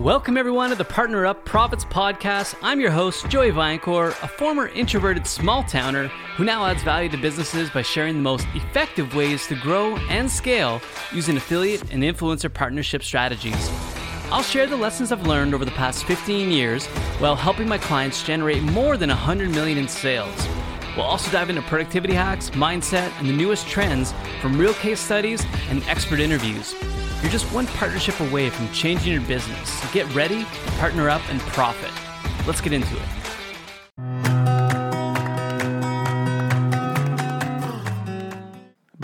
Welcome, everyone, to the Partner Up Profits Podcast. I'm your host, Joey Vaillancourt, a former introverted small towner who now adds value to businesses by sharing the most effective ways to grow and scale using affiliate and influencer partnership strategies. I'll share the lessons I've learned over the past 15 years while helping my clients generate more than 100 million in sales. We'll also dive into productivity hacks, mindset, and the newest trends from real case studies and expert interviews. You're just one partnership away from changing your business. Get ready, partner up, and profit. Let's get into it.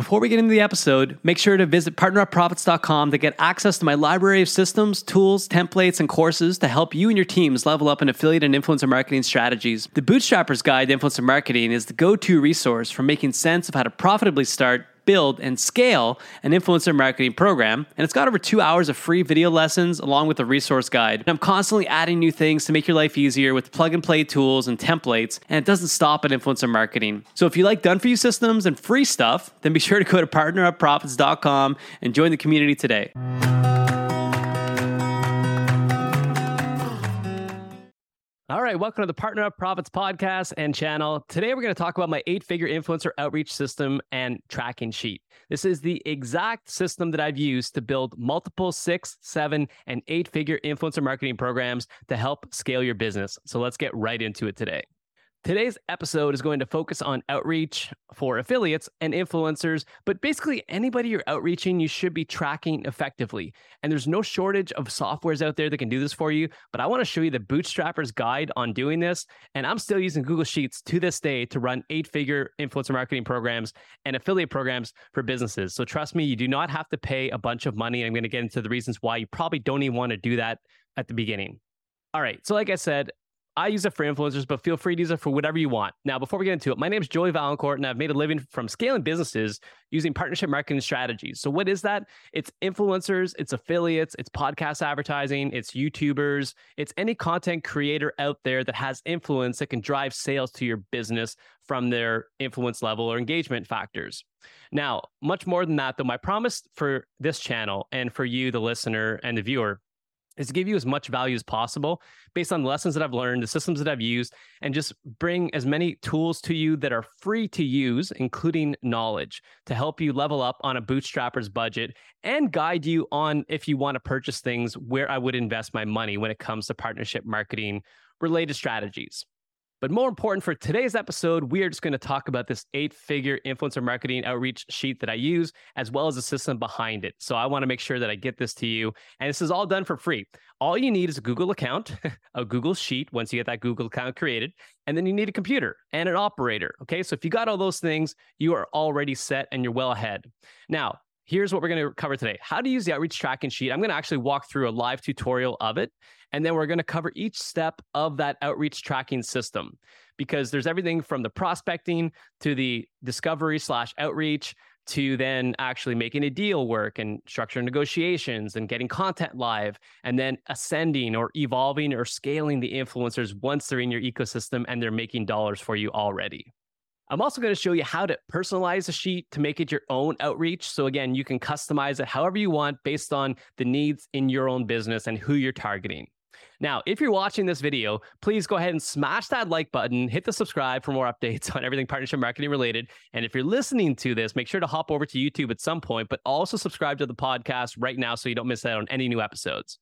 Before we get into the episode, make sure to visit partnerupprofits.com to get access to my library of systems, tools, templates, and courses to help you and your teams level up in affiliate and influencer marketing strategies. The Bootstrapper's Guide to Influencer Marketing is the go to resource for making sense of how to profitably start build, and scale an influencer marketing program. And it's got over two hours of free video lessons along with a resource guide. And I'm constantly adding new things to make your life easier with plug and play tools and templates. And it doesn't stop at influencer marketing. So if you like done for you systems and free stuff, then be sure to go to partnerupprofits.com and join the community today. All right, welcome to the Partner Up Profits podcast and channel. Today we're going to talk about my eight figure influencer outreach system and tracking sheet. This is the exact system that I've used to build multiple six, seven, and eight figure influencer marketing programs to help scale your business. So let's get right into it today. Today's episode is going to focus on outreach for affiliates and influencers, but basically anybody you're outreaching, you should be tracking effectively. And there's no shortage of softwares out there that can do this for you, but I want to show you the bootstrapper's guide on doing this. And I'm still using Google Sheets to this day to run eight figure influencer marketing programs and affiliate programs for businesses. So trust me, you do not have to pay a bunch of money. I'm going to get into the reasons why you probably don't even want to do that at the beginning. All right. So, like I said, I use it for influencers, but feel free to use it for whatever you want. Now, before we get into it, my name is Joey Vaillancourt, and I've made a living from scaling businesses using partnership marketing strategies. So, what is that? It's influencers, it's affiliates, it's podcast advertising, it's YouTubers, it's any content creator out there that has influence that can drive sales to your business from their influence level or engagement factors. Now, much more than that, though, my promise for this channel and for you, the listener and the viewer, is to give you as much value as possible based on the lessons that I've learned, the systems that I've used, and just bring as many tools to you that are free to use, including knowledge to help you level up on a bootstrapper's budget and guide you on if you want to purchase things where I would invest my money when it comes to partnership marketing related strategies. But more important for today's episode, we are just going to talk about this eight figure influencer marketing outreach sheet that I use, as well as the system behind it. So I want to make sure that I get this to you. And this is all done for free. All you need is a Google account, a Google Sheet once you get that Google account created, and then you need a computer and an operator. Okay. So if you got all those things, you are already set and you're well ahead. Now, here's what we're going to cover today how to use the outreach tracking sheet. I'm going to actually walk through a live tutorial of it. And then we're going to cover each step of that outreach tracking system because there's everything from the prospecting to the discovery slash outreach to then actually making a deal work and structuring negotiations and getting content live and then ascending or evolving or scaling the influencers once they're in your ecosystem and they're making dollars for you already. I'm also going to show you how to personalize a sheet to make it your own outreach. So, again, you can customize it however you want based on the needs in your own business and who you're targeting. Now, if you're watching this video, please go ahead and smash that like button, hit the subscribe for more updates on everything partnership marketing related. And if you're listening to this, make sure to hop over to YouTube at some point, but also subscribe to the podcast right now so you don't miss out on any new episodes.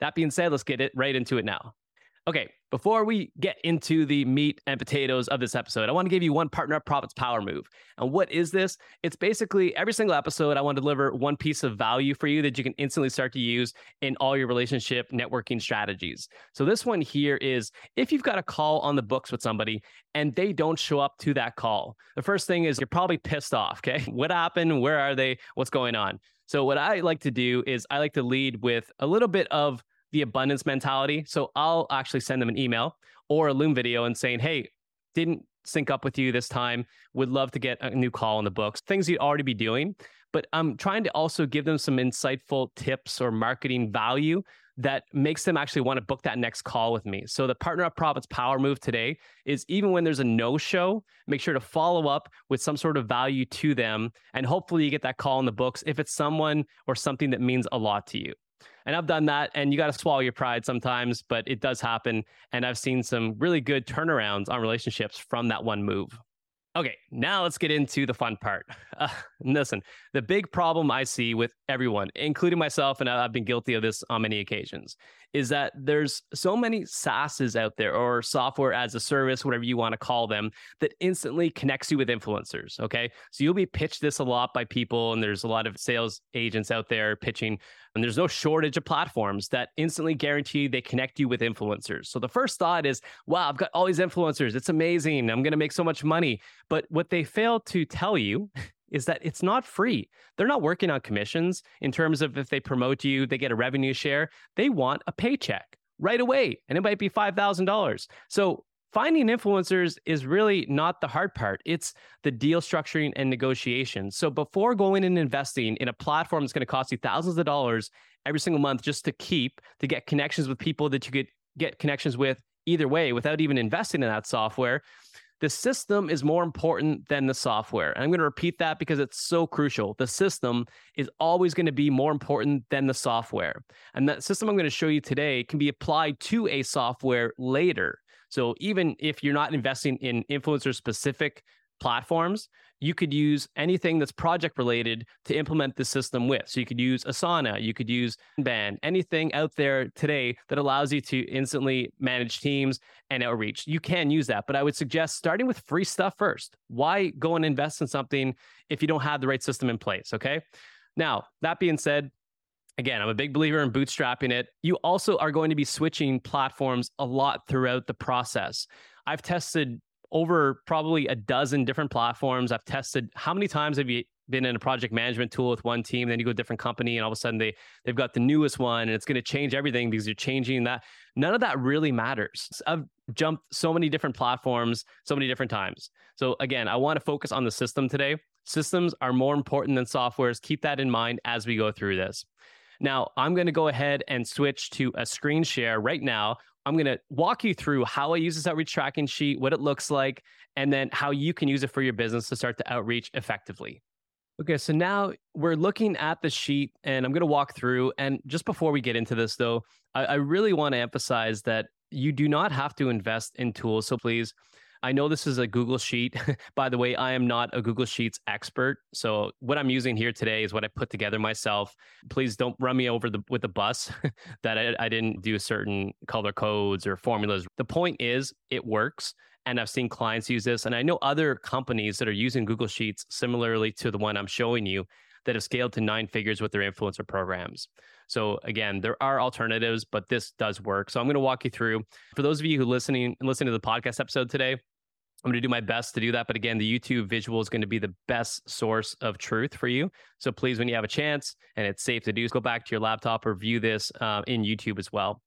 That being said, let's get it right into it now. Okay, before we get into the meat and potatoes of this episode, I want to give you one partner profits power move. And what is this? It's basically every single episode, I want to deliver one piece of value for you that you can instantly start to use in all your relationship networking strategies. So, this one here is if you've got a call on the books with somebody and they don't show up to that call, the first thing is you're probably pissed off. Okay. What happened? Where are they? What's going on? So, what I like to do is I like to lead with a little bit of the abundance mentality. So I'll actually send them an email or a Loom video and saying, hey, didn't sync up with you this time. Would love to get a new call in the books, things you'd already be doing. But I'm trying to also give them some insightful tips or marketing value that makes them actually want to book that next call with me. So the partner up profits power move today is even when there's a no show, make sure to follow up with some sort of value to them. And hopefully you get that call in the books if it's someone or something that means a lot to you. And I've done that, and you got to swallow your pride sometimes, but it does happen. And I've seen some really good turnarounds on relationships from that one move. Okay, now let's get into the fun part. Uh, listen, the big problem I see with everyone, including myself, and I've been guilty of this on many occasions, is that there's so many SaaSes out there or software as a service, whatever you want to call them, that instantly connects you with influencers. Okay. So you'll be pitched this a lot by people, and there's a lot of sales agents out there pitching, and there's no shortage of platforms that instantly guarantee they connect you with influencers. So the first thought is, wow, I've got all these influencers. It's amazing. I'm going to make so much money. But what they fail to tell you is that it's not free. They're not working on commissions in terms of if they promote you, they get a revenue share. They want a paycheck right away, and it might be $5,000. So finding influencers is really not the hard part. It's the deal structuring and negotiation. So before going and investing in a platform that's going to cost you thousands of dollars every single month just to keep, to get connections with people that you could get connections with either way without even investing in that software, the system is more important than the software. And I'm going to repeat that because it's so crucial. The system is always going to be more important than the software. And that system I'm going to show you today can be applied to a software later. So even if you're not investing in influencer specific platforms, you could use anything that's project related to implement the system with. So you could use Asana, you could use Band, anything out there today that allows you to instantly manage teams and outreach. You can use that, but I would suggest starting with free stuff first. Why go and invest in something if you don't have the right system in place? Okay. Now, that being said, Again, I'm a big believer in bootstrapping it. You also are going to be switching platforms a lot throughout the process. I've tested over probably a dozen different platforms. I've tested how many times have you been in a project management tool with one team, then you go to a different company, and all of a sudden they they've got the newest one, and it's going to change everything because you're changing that. None of that really matters. I've jumped so many different platforms, so many different times. So again, I want to focus on the system today. Systems are more important than softwares. Keep that in mind as we go through this. Now, I'm going to go ahead and switch to a screen share right now I'm going to walk you through how I use this outreach tracking sheet, what it looks like, and then how you can use it for your business to start to outreach effectively. Okay, so now we're looking at the sheet and I'm going to walk through. And just before we get into this, though, I, I really want to emphasize that you do not have to invest in tools. So please I know this is a Google Sheet. By the way, I am not a Google Sheets expert. So what I'm using here today is what I put together myself. Please don't run me over the, with the bus that I, I didn't do certain color codes or formulas. The point is, it works. And I've seen clients use this. And I know other companies that are using Google Sheets similarly to the one I'm showing you that have scaled to nine figures with their influencer programs. So again, there are alternatives, but this does work. So I'm going to walk you through. For those of you who listening and listening to the podcast episode today, I'm going to do my best to do that. But again, the YouTube visual is going to be the best source of truth for you. So please, when you have a chance and it's safe to do, go back to your laptop or view this uh, in YouTube as well.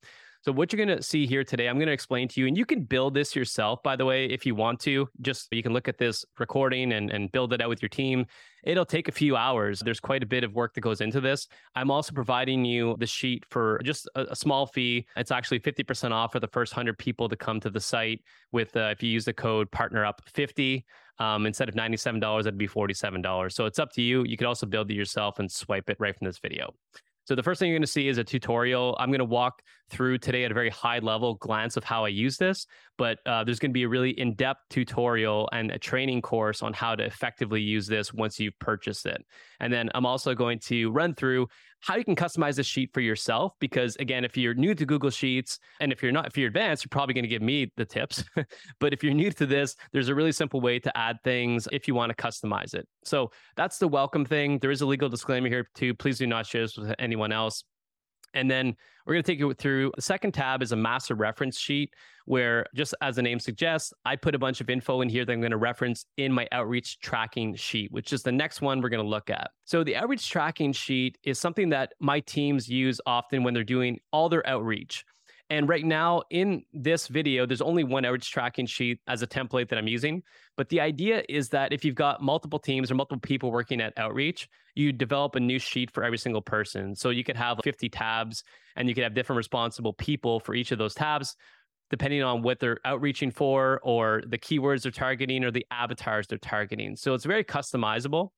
So what you're going to see here today, I'm going to explain to you, and you can build this yourself, by the way, if you want to. Just you can look at this recording and, and build it out with your team. It'll take a few hours. There's quite a bit of work that goes into this. I'm also providing you the sheet for just a, a small fee. It's actually 50% off for the first 100 people to come to the site with, uh, if you use the code partner up 50 um, instead of $97, that'd be $47. So it's up to you. You could also build it yourself and swipe it right from this video. So the first thing you're going to see is a tutorial. I'm going to walk through today at a very high level glance of how I use this, but uh, there's going to be a really in-depth tutorial and a training course on how to effectively use this once you've purchased it. And then I'm also going to run through how you can customize this sheet for yourself. Because again, if you're new to Google Sheets and if you're not, if you're advanced, you're probably going to give me the tips. but if you're new to this, there's a really simple way to add things if you want to customize it. So that's the welcome thing. There is a legal disclaimer here too. Please do not share this with anyone else. And then we're going to take you through the second tab is a master reference sheet where just as the name suggests, I put a bunch of info in here that I'm going to reference in my outreach tracking sheet, which is the next one we're going to look at. So the outreach tracking sheet is something that my teams use often when they're doing all their outreach. And right now in this video, there's only one outreach tracking sheet as a template that I'm using. But the idea is that if you've got multiple teams or multiple people working at outreach, you develop a new sheet for every single person. So you could have 50 tabs and you could have different responsible people for each of those tabs depending on what they're outreaching for or the keywords they're targeting or the avatars they're targeting. So it's very customizable.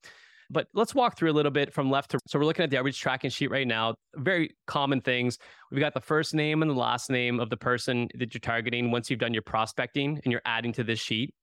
But let's walk through a little bit from left to so we're looking at the outreach tracking sheet right now. Very common things. We've got the first name and the last name of the person that you're targeting once you've done your prospecting and you're adding to this sheet.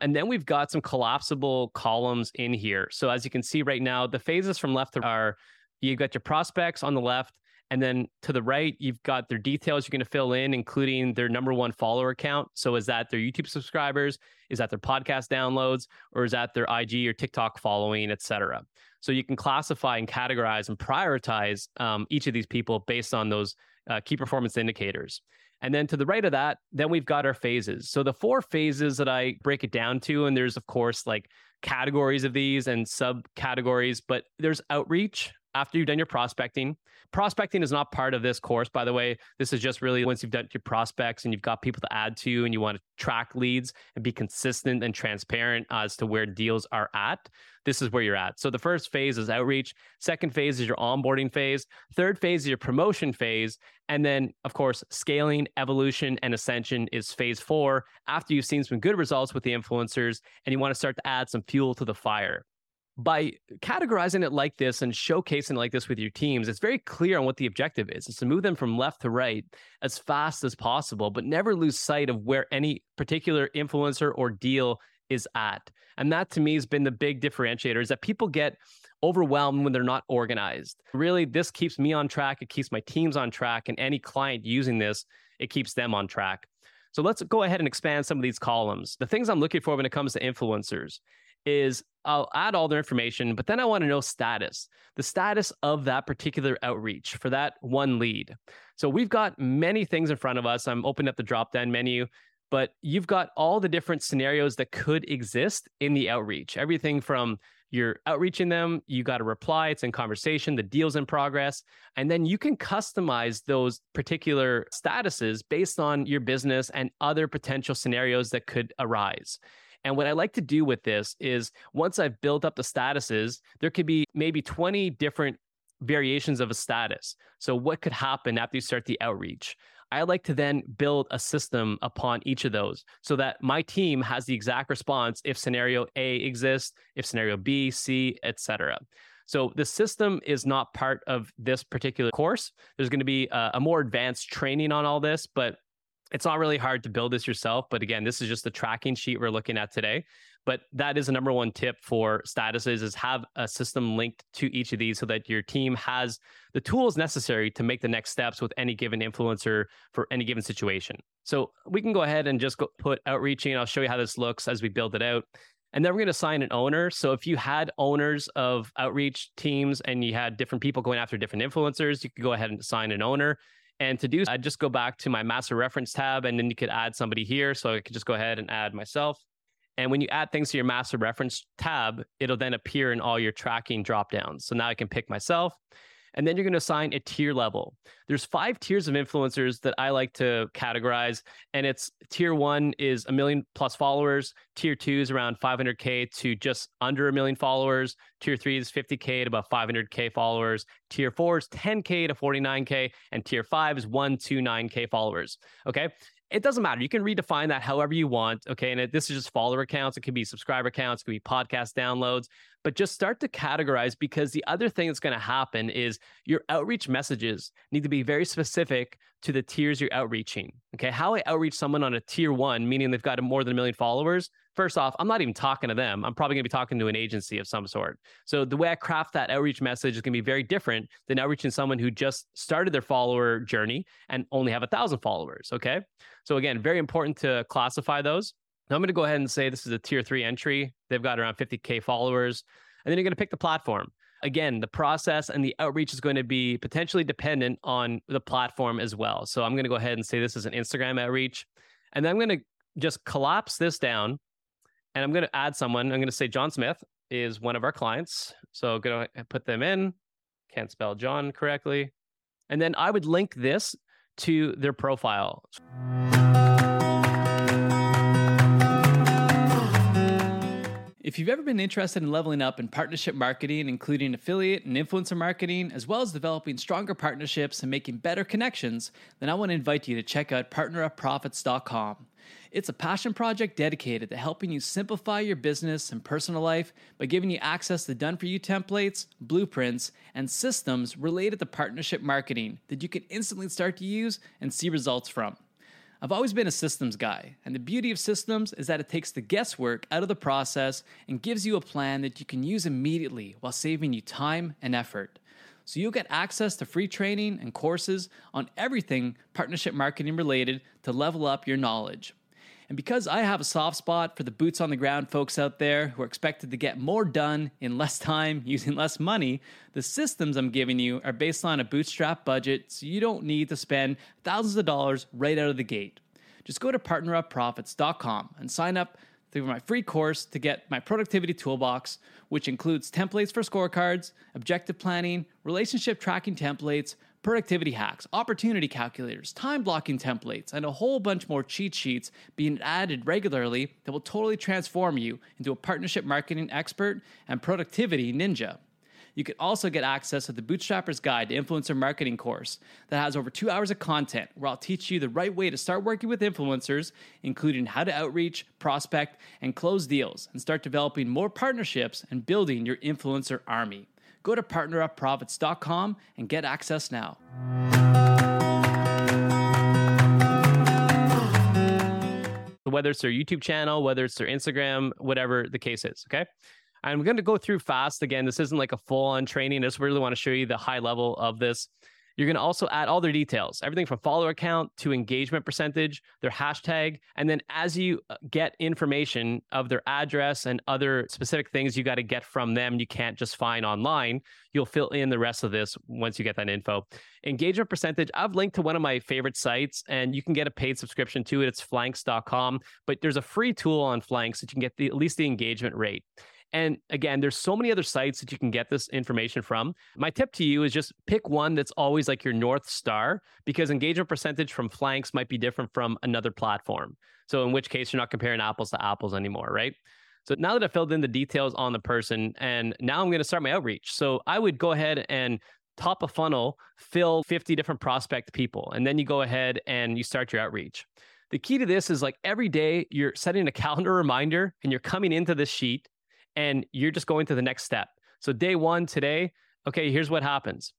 And then we've got some collapsible columns in here. So as you can see right now, the phases from left to are you've got your prospects on the left, and then to the right, you've got their details you're going to fill in, including their number one follower count. So is that their YouTube subscribers? Is that their podcast downloads? Or is that their IG or TikTok following, et cetera? So you can classify and categorize and prioritize um, each of these people based on those uh, key performance indicators. And then to the right of that, then we've got our phases. So the four phases that I break it down to, and there's of course like categories of these and subcategories, but there's outreach after you've done your prospecting. Prospecting is not part of this course, by the way. This is just really once you've done your prospects and you've got people to add to and you want to track leads and be consistent and transparent as to where deals are at. This is where you're at. So the first phase is outreach. Second phase is your onboarding phase. Third phase is your promotion phase. And then, of course, scaling, evolution, and ascension is phase four after you've seen some good results with the influencers and you want to start to add some fuel to the fire by categorizing it like this and showcasing it like this with your teams, it's very clear on what the objective is. It's to move them from left to right as fast as possible, but never lose sight of where any particular influencer or deal is at. And that to me has been the big differentiator is that people get overwhelmed when they're not organized. Really, this keeps me on track. It keeps my teams on track. And any client using this, it keeps them on track. So let's go ahead and expand some of these columns. The things I'm looking for when it comes to influencers is I'll add all their information, but then I want to know status, the status of that particular outreach for that one lead. So we've got many things in front of us. I'm opening up the drop down menu, but you've got all the different scenarios that could exist in the outreach. Everything from you're outreaching them, you got a reply, it's in conversation, the deal's in progress, and then you can customize those particular statuses based on your business and other potential scenarios that could arise. And what I like to do with this is once I've built up the statuses, there could be maybe 20 different variations of a status. So, what could happen after you start the outreach? I like to then build a system upon each of those so that my team has the exact response if scenario A exists, if scenario B, C, etc. So the system is not part of this particular course. There's going to be a, a more advanced training on all this, but it's not really hard to build this yourself, but again, this is just the tracking sheet we're looking at today. But that is the number one tip for statuses is have a system linked to each of these so that your team has the tools necessary to make the next steps with any given influencer for any given situation. So we can go ahead and just put outreaching. I'll show you how this looks as we build it out. And then we're going to assign an owner. So if you had owners of outreach teams and you had different people going after different influencers, you could go ahead and assign an owner. And to do, I'd just go back to my master reference tab and then you could add somebody here. So I could just go ahead and add myself. And when you add things to your master reference tab, it'll then appear in all your tracking dropdowns. So now I can pick myself and then you're going to assign a tier level. There's five tiers of influencers that I like to categorize, and it's tier one is a million plus followers, tier two is around 500k to just under a million followers, tier three is 50k to about 500k followers, tier four is 10k to 49k, and tier five is one to 9k followers. Okay, it doesn't matter. You can redefine that however you want. Okay. And it, this is just follower accounts. It could be subscriber accounts, it could be podcast downloads, but just start to categorize because the other thing that's going to happen is your outreach messages need to be very specific to the tiers you're outreaching. Okay. How I outreach someone on a tier one, meaning they've got more than a million followers. First off, I'm not even talking to them. I'm probably going to be talking to an agency of some sort. So the way I craft that outreach message is going to be very different than outreaching someone who just started their follower journey and only have a thousand followers. Okay. So again, very important to classify those. Now I'm going to go ahead and say this is a tier three entry. They've got around 50K followers. And then you're going to pick the platform. Again, the process and the outreach is going to be potentially dependent on the platform as well. So I'm going to go ahead and say this is an Instagram outreach. And then I'm going to just collapse this down and I'm going to add someone. I'm going to say John Smith is one of our clients. So going to put them in. Can't spell John correctly. And then I would link this to their profile. If you've ever been interested in leveling up in partnership marketing, including affiliate and influencer marketing, as well as developing stronger partnerships and making better connections, then I want to invite you to check out partnerupprofits.com. It's a passion project dedicated to helping you simplify your business and personal life by giving you access to done for you templates, blueprints, and systems related to partnership marketing that you can instantly start to use and see results from. I've always been a systems guy, and the beauty of systems is that it takes the guesswork out of the process and gives you a plan that you can use immediately while saving you time and effort. So you'll get access to free training and courses on everything partnership marketing related to level up your knowledge. And because I have a soft spot for the boots on the ground folks out there who are expected to get more done in less time using less money, the systems I'm giving you are based on a bootstrap budget, so you don't need to spend thousands of dollars right out of the gate. Just go to partnerupprofits.com and sign up through my free course to get my productivity toolbox, which includes templates for scorecards, objective planning, relationship tracking templates, productivity hacks, opportunity calculators, time blocking templates, and a whole bunch more cheat sheets being added regularly that will totally transform you into a partnership marketing expert and productivity ninja. You can also get access to the Bootstrapper's Guide to Influencer Marketing course that has over two hours of content where I'll teach you the right way to start working with influencers, including how to outreach, prospect, and close deals, and start developing more partnerships and building your influencer army. Go to partnerupprofits.com and get access now. Whether it's their YouTube channel, whether it's their Instagram, whatever the case is, okay? I'm going to go through fast again. This isn't like a full on training. I just really want to show you the high level of this. You're going to also add all their details, everything from follower count to engagement percentage, their hashtag. And then as you uh, get information of their address and other specific things you got to get from them, you can't just find online, you'll fill in the rest of this once you get that info. Engagement percentage, I've linked to one of my favorite sites and you can get a paid subscription to it. It's phlanx.com, but there's a free tool on Phlanx that you can get the, at least the engagement rate. And again, there's so many other sites that you can get this information from. My tip to you is just pick one that's always like your North Star because engagement percentage from Phlanx might be different from another platform. So, in which case, you're not comparing apples to apples anymore, right? So, now that I've filled in the details on the person, and now I'm going to start my outreach. So, I would go ahead and top a funnel, fill 50 different prospect people, and then you go ahead and you start your outreach. The key to this is like every day you're setting a calendar reminder and you're coming into this sheet and you're just going to the next step. So, day one today, okay, here's what happens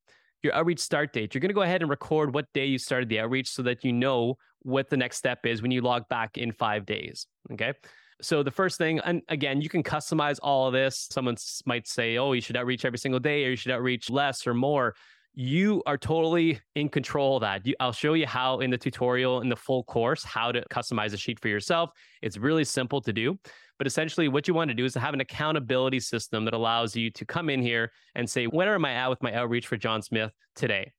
your outreach start date. You're going to go ahead and record what day you started the outreach so that you know what the next step is when you log back in five days. Okay. So the first thing, and again, you can customize all of this. Someone might say, oh, you should outreach every single day or you should outreach less or more you are totally in control of that. You, I'll show you how in the tutorial in the full course how to customize a sheet for yourself. It's really simple to do. But essentially, what you want to do is to have an accountability system that allows you to come in here and say, where am I at with my outreach for John Smith today?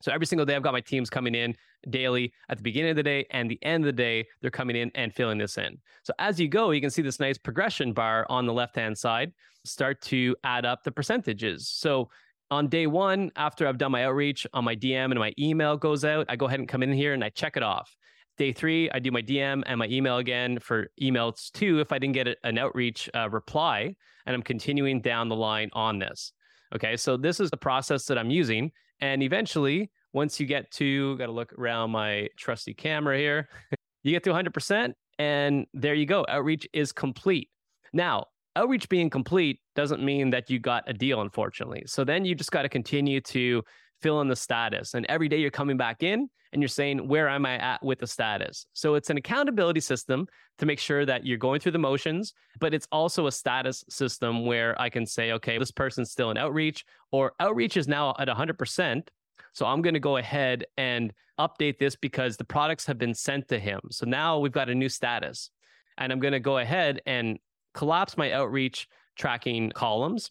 So every single day, I've got my teams coming in daily at the beginning of the day and the end of the day, they're coming in and filling this in. So as you go, you can see this nice progression bar on the left hand side start to add up the percentages. So on day one, after I've done my outreach on my DM and my email goes out, I go ahead and come in here and I check it off. Day three, I do my DM and my email again for emails two if I didn't get an outreach uh, reply, and I'm continuing down the line on this. Okay, so this is the process that I'm using. And eventually, once you get to, got to look around my trusty camera here, you get to 100%, and there you go. Outreach is complete. Now, outreach being complete doesn't mean that you got a deal, unfortunately. So then you just got to continue to fill in the status. And every day you're coming back in and you're saying, where am I at with the status? So it's an accountability system to make sure that you're going through the motions, but it's also a status system where I can say, okay, this person's still in outreach or outreach is now at 100%. So I'm going to go ahead and update this because the products have been sent to him. So now we've got a new status. And I'm going to go ahead and collapse my outreach tracking columns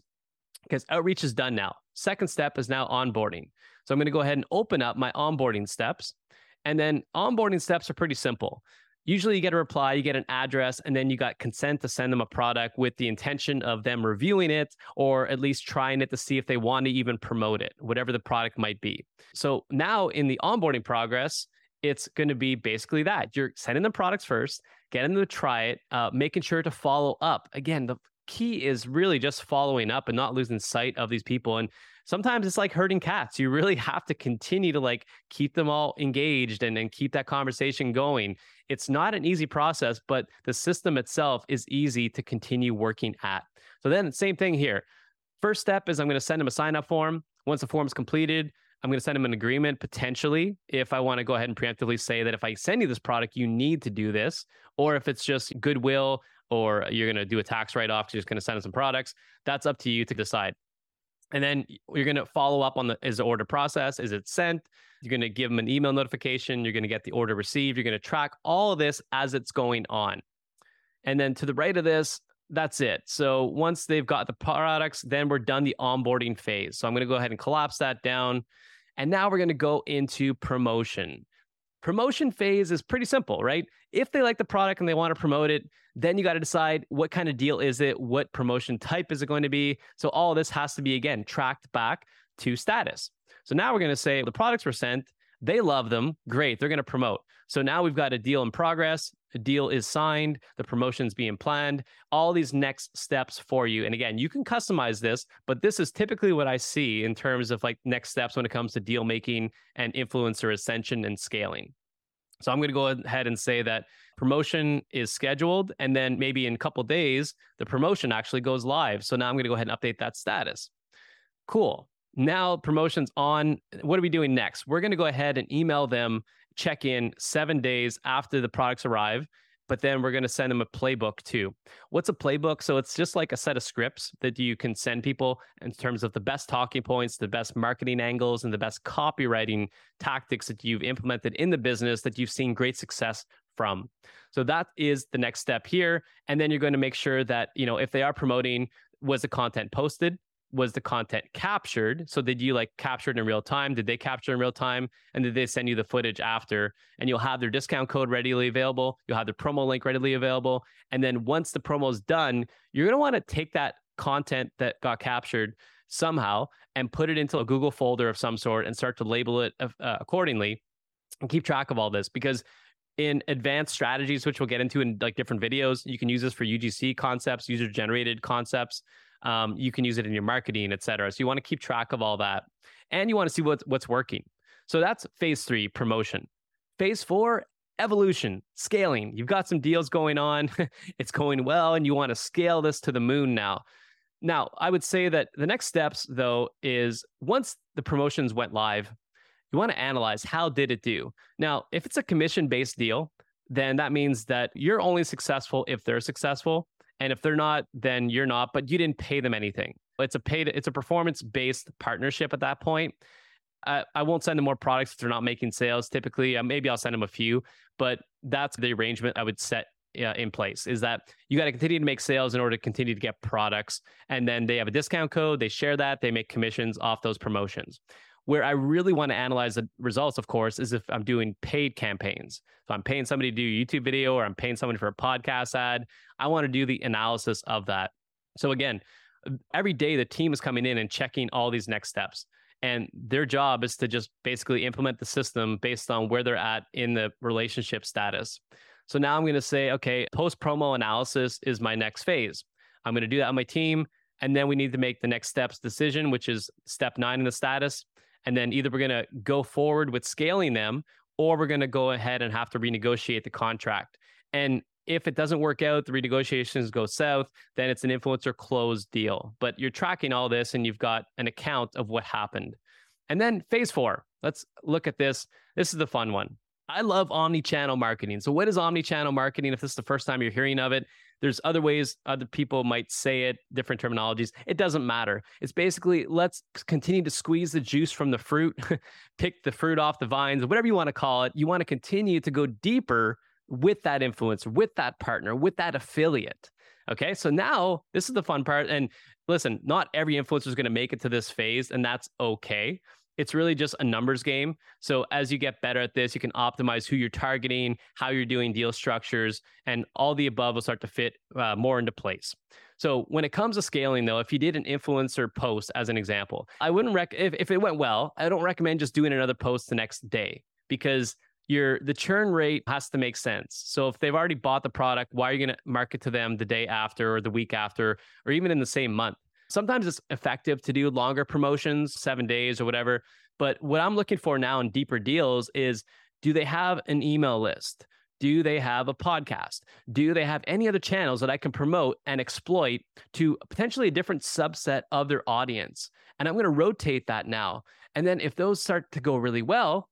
because outreach is done now. Second step is now onboarding. So I'm going to go ahead and open up my onboarding steps. And then onboarding steps are pretty simple. Usually you get a reply, you get an address, and then you got consent to send them a product with the intention of them reviewing it or at least trying it to see if they want to even promote it, whatever the product might be. So now in the onboarding progress, it's going to be basically that you're sending them products first, getting them to try it, uh, making sure to follow up. Again, the key is really just following up and not losing sight of these people. And sometimes it's like herding cats. You really have to continue to like keep them all engaged and, and keep that conversation going. It's not an easy process, but the system itself is easy to continue working at. So then same thing here. First step is I'm going to send them a sign up form. Once the form is completed, I'm going to send them an agreement potentially if I want to go ahead and preemptively say that if I send you this product, you need to do this, or if it's just goodwill or you're going to do a tax write off, you're just going to send some products. That's up to you to decide. And then you're going to follow up on the is the order process? Is it sent? You're going to give them an email notification. You're going to get the order received. You're going to track all of this as it's going on. And then to the right of this, that's it. So once they've got the products, then we're done the onboarding phase. So I'm going to go ahead and collapse that down. And now we're going to go into promotion. Promotion phase is pretty simple, right? If they like the product and they want to promote it, then you got to decide what kind of deal is it? What promotion type is it going to be? So all this has to be, again, tracked back to status. So now we're going to say the products were sent. They love them. Great. They're going to promote. So now we've got a deal in progress. A deal is signed. The promotion's being planned. All these next steps for you. And again, you can customize this, but this is typically what I see in terms of like next steps when it comes to deal making and influencer ascension and scaling. So I'm going to go ahead and say that promotion is scheduled, and then maybe in a couple days the promotion actually goes live. So now I'm going to go ahead and update that status. Cool. Now promotion's on. What are we doing next? We're going to go ahead and email them check in seven days after the products arrive but then we're going to send them a playbook too. What's a playbook? So it's just like a set of scripts that you can send people in terms of the best talking points, the best marketing angles, and the best copywriting tactics that you've implemented in the business that you've seen great success from. So that is the next step here. And then you're going to make sure that, you know, if they are promoting, was the content posted? Was the content captured? So did you like capture it in real time? Did they capture in real time? And did they send you the footage after? And you'll have their discount code readily available. You'll have the promo link readily available. And then once the promo is done, you're going to want to take that content that got captured somehow and put it into a Google folder of some sort and start to label it uh, accordingly and keep track of all this because in advanced strategies, which we'll get into in like different videos, you can use this for UGC concepts, user generated concepts. Um, you can use it in your marketing, et cetera. So you want to keep track of all that, and you want to see what's what's working. So that's phase three, promotion. Phase four, evolution, scaling. You've got some deals going on, it's going well, and you want to scale this to the moon now. Now, I would say that the next steps, though, is once the promotions went live, you want to analyze how did it do. Now, if it's a commission-based deal, then that means that you're only successful if they're successful. And if they're not, then you're not, but you didn't pay them anything. It's a paid, it's a performance based partnership at that point. I, I won't send them more products if they're not making sales. Typically, uh, maybe I'll send them a few, but that's the arrangement I would set uh, in place is that you got to continue to make sales in order to continue to get products. And then they have a discount code, they share that, they make commissions off those promotions. Where I really want to analyze the results, of course, is if I'm doing paid campaigns. So I'm paying somebody to do a YouTube video or I'm paying somebody for a podcast ad. I want to do the analysis of that. So again, every day the team is coming in and checking all these next steps. And their job is to just basically implement the system based on where they're at in the relationship status. So now I'm going to say, okay, post promo analysis is my next phase. I'm going to do that on my team. And then we need to make the next steps decision, which is step nine in the status. And then either we're going to go forward with scaling them or we're going to go ahead and have to renegotiate the contract. And if it doesn't work out, the renegotiations go south, then it's an influencer closed deal. But you're tracking all this and you've got an account of what happened. And then phase four, let's look at this. This is the fun one. I love omni-channel marketing. So what is omni-channel marketing? If this is the first time you're hearing of it, there's other ways other people might say it, different terminologies. It doesn't matter. It's basically let's continue to squeeze the juice from the fruit, pick the fruit off the vines, whatever you want to call it. You want to continue to go deeper with that influencer, with that partner, with that affiliate. Okay. So now this is the fun part. And listen, not every influencer is going to make it to this phase, and that's okay it's really just a numbers game. So as you get better at this, you can optimize who you're targeting, how you're doing deal structures, and all the above will start to fit uh, more into place. So when it comes to scaling, though, if you did an influencer post as an example, I wouldn't rec if, if it went well, I don't recommend just doing another post the next day because your the churn rate has to make sense. So if they've already bought the product, why are you going to market to them the day after or the week after or even in the same month? Sometimes it's effective to do longer promotions, seven days or whatever. But what I'm looking for now in deeper deals is do they have an email list? Do they have a podcast? Do they have any other channels that I can promote and exploit to potentially a different subset of their audience? And I'm going to rotate that now. And then if those start to go really well,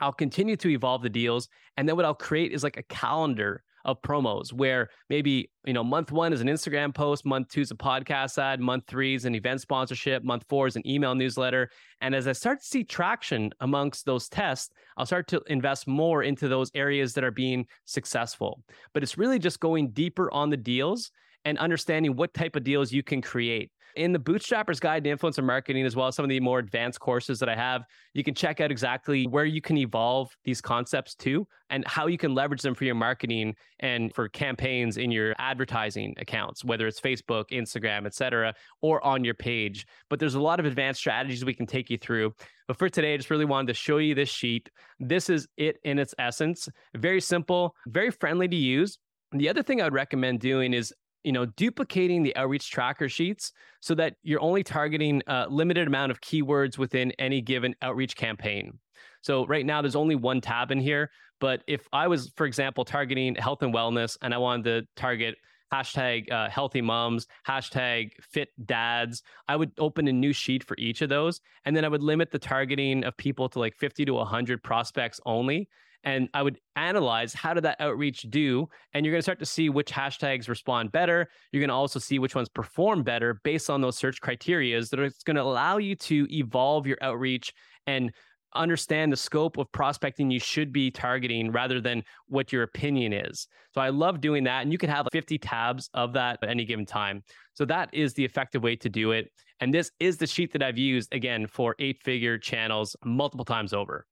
I'll continue to evolve the deals. And then what I'll create is like a calendar of promos where maybe you know month one is an instagram post month two is a podcast ad month three is an event sponsorship month four is an email newsletter. And as i start to see traction amongst those tests i'll start to invest more into those areas that are being successful. But it's really just going deeper on the deals and understanding what type of deals you can create in the Bootstrapper's Guide to Influencer Marketing, as well as some of the more advanced courses that I have, you can check out exactly where you can evolve these concepts to and how you can leverage them for your marketing and for campaigns in your advertising accounts, whether it's Facebook, Instagram, etc., or on your page. But there's a lot of advanced strategies we can take you through. But for today, I just really wanted to show you this sheet. This is it in its essence. Very simple, very friendly to use. The other thing I would recommend doing is you know, duplicating the outreach tracker sheets so that you're only targeting a limited amount of keywords within any given outreach campaign. So right now there's only one tab in here, but if I was, for example, targeting health and wellness and I wanted to target hashtag uh, healthy moms, hashtag fit dads. I would open a new sheet for each of those. And then I would limit the targeting of people to like 50 to 100 prospects only and I would analyze how did that outreach do, and you're going to start to see which hashtags respond better. You're going to also see which ones perform better based on those search criterias that are going to allow you to evolve your outreach and understand the scope of prospecting you should be targeting rather than what your opinion is. So I love doing that. And you can have 50 tabs of that at any given time. So that is the effective way to do it. And this is the sheet that I've used again for eight figure channels multiple times over.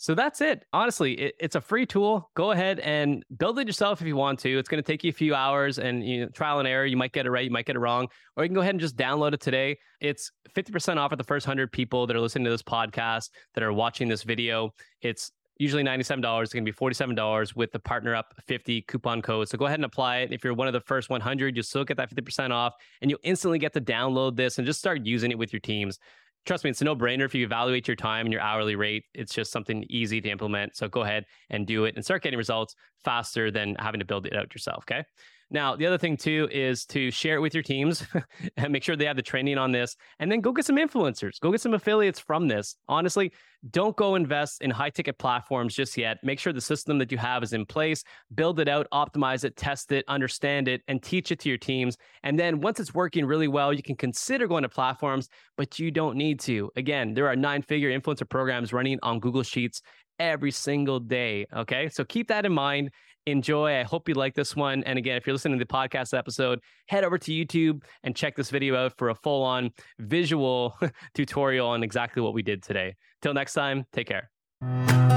So that's it. Honestly, it, it's a free tool. Go ahead and build it yourself if you want to. It's going to take you a few hours and you know, trial and error. You might get it right, you might get it wrong, or you can go ahead and just download it today. It's 50% off at the first 100 people that are listening to this podcast, that are watching this video. It's usually $97. It's going to be $47 with the Partner Up 50 coupon code. So go ahead and apply it. If you're one of the first 100, you'll still get that 50% off and you'll instantly get to download this and just start using it with your teams trust me, it's a no brainer. If you evaluate your time and your hourly rate, it's just something easy to implement. So go ahead and do it and start getting results faster than having to build it out yourself. Okay. Now, the other thing too is to share it with your teams and make sure they have the training on this. And then go get some influencers, go get some affiliates from this. Honestly, don't go invest in high ticket platforms just yet. Make sure the system that you have is in place, build it out, optimize it, test it, understand it, and teach it to your teams. And then once it's working really well, you can consider going to platforms, but you don't need to. Again, there are nine figure influencer programs running on Google Sheets every single day. Okay. So keep that in mind enjoy. I hope you like this one. And again, if you're listening to the podcast episode, head over to YouTube and check this video out for a full on visual tutorial on exactly what we did today. Till next time, take care.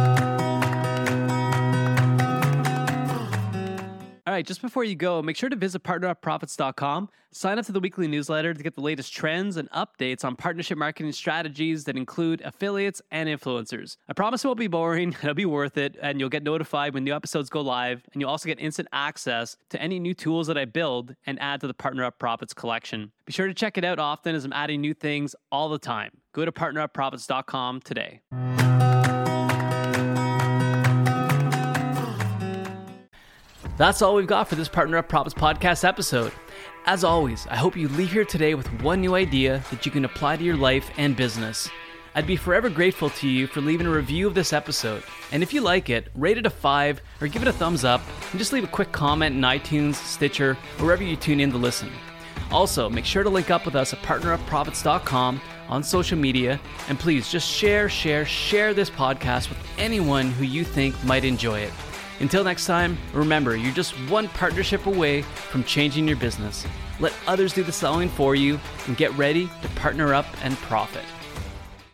All right, just before you go, make sure to visit partnerupprofits.com. Sign up to the weekly newsletter to get the latest trends and updates on partnership marketing strategies that include affiliates and influencers. I promise it won't be boring, it'll be worth it, and you'll get notified when new episodes go live, and you'll also get instant access to any new tools that I build and add to the Partner Up Profits collection. Be sure to check it out often as I'm adding new things all the time. Go to partnerupprofits.com today. That's all we've got for this Partner Up Profits podcast episode. As always, I hope you leave here today with one new idea that you can apply to your life and business. I'd be forever grateful to you for leaving a review of this episode. And if you like it, rate it a 5 or give it a thumbs up and just leave a quick comment in iTunes, Stitcher, or wherever you tune in to listen. Also, make sure to link up with us at partnerupprofits.com on social media and please just share, share, share this podcast with anyone who you think might enjoy it. Until next time, remember you're just one partnership away from changing your business. Let others do the selling for you and get ready to partner up and profit.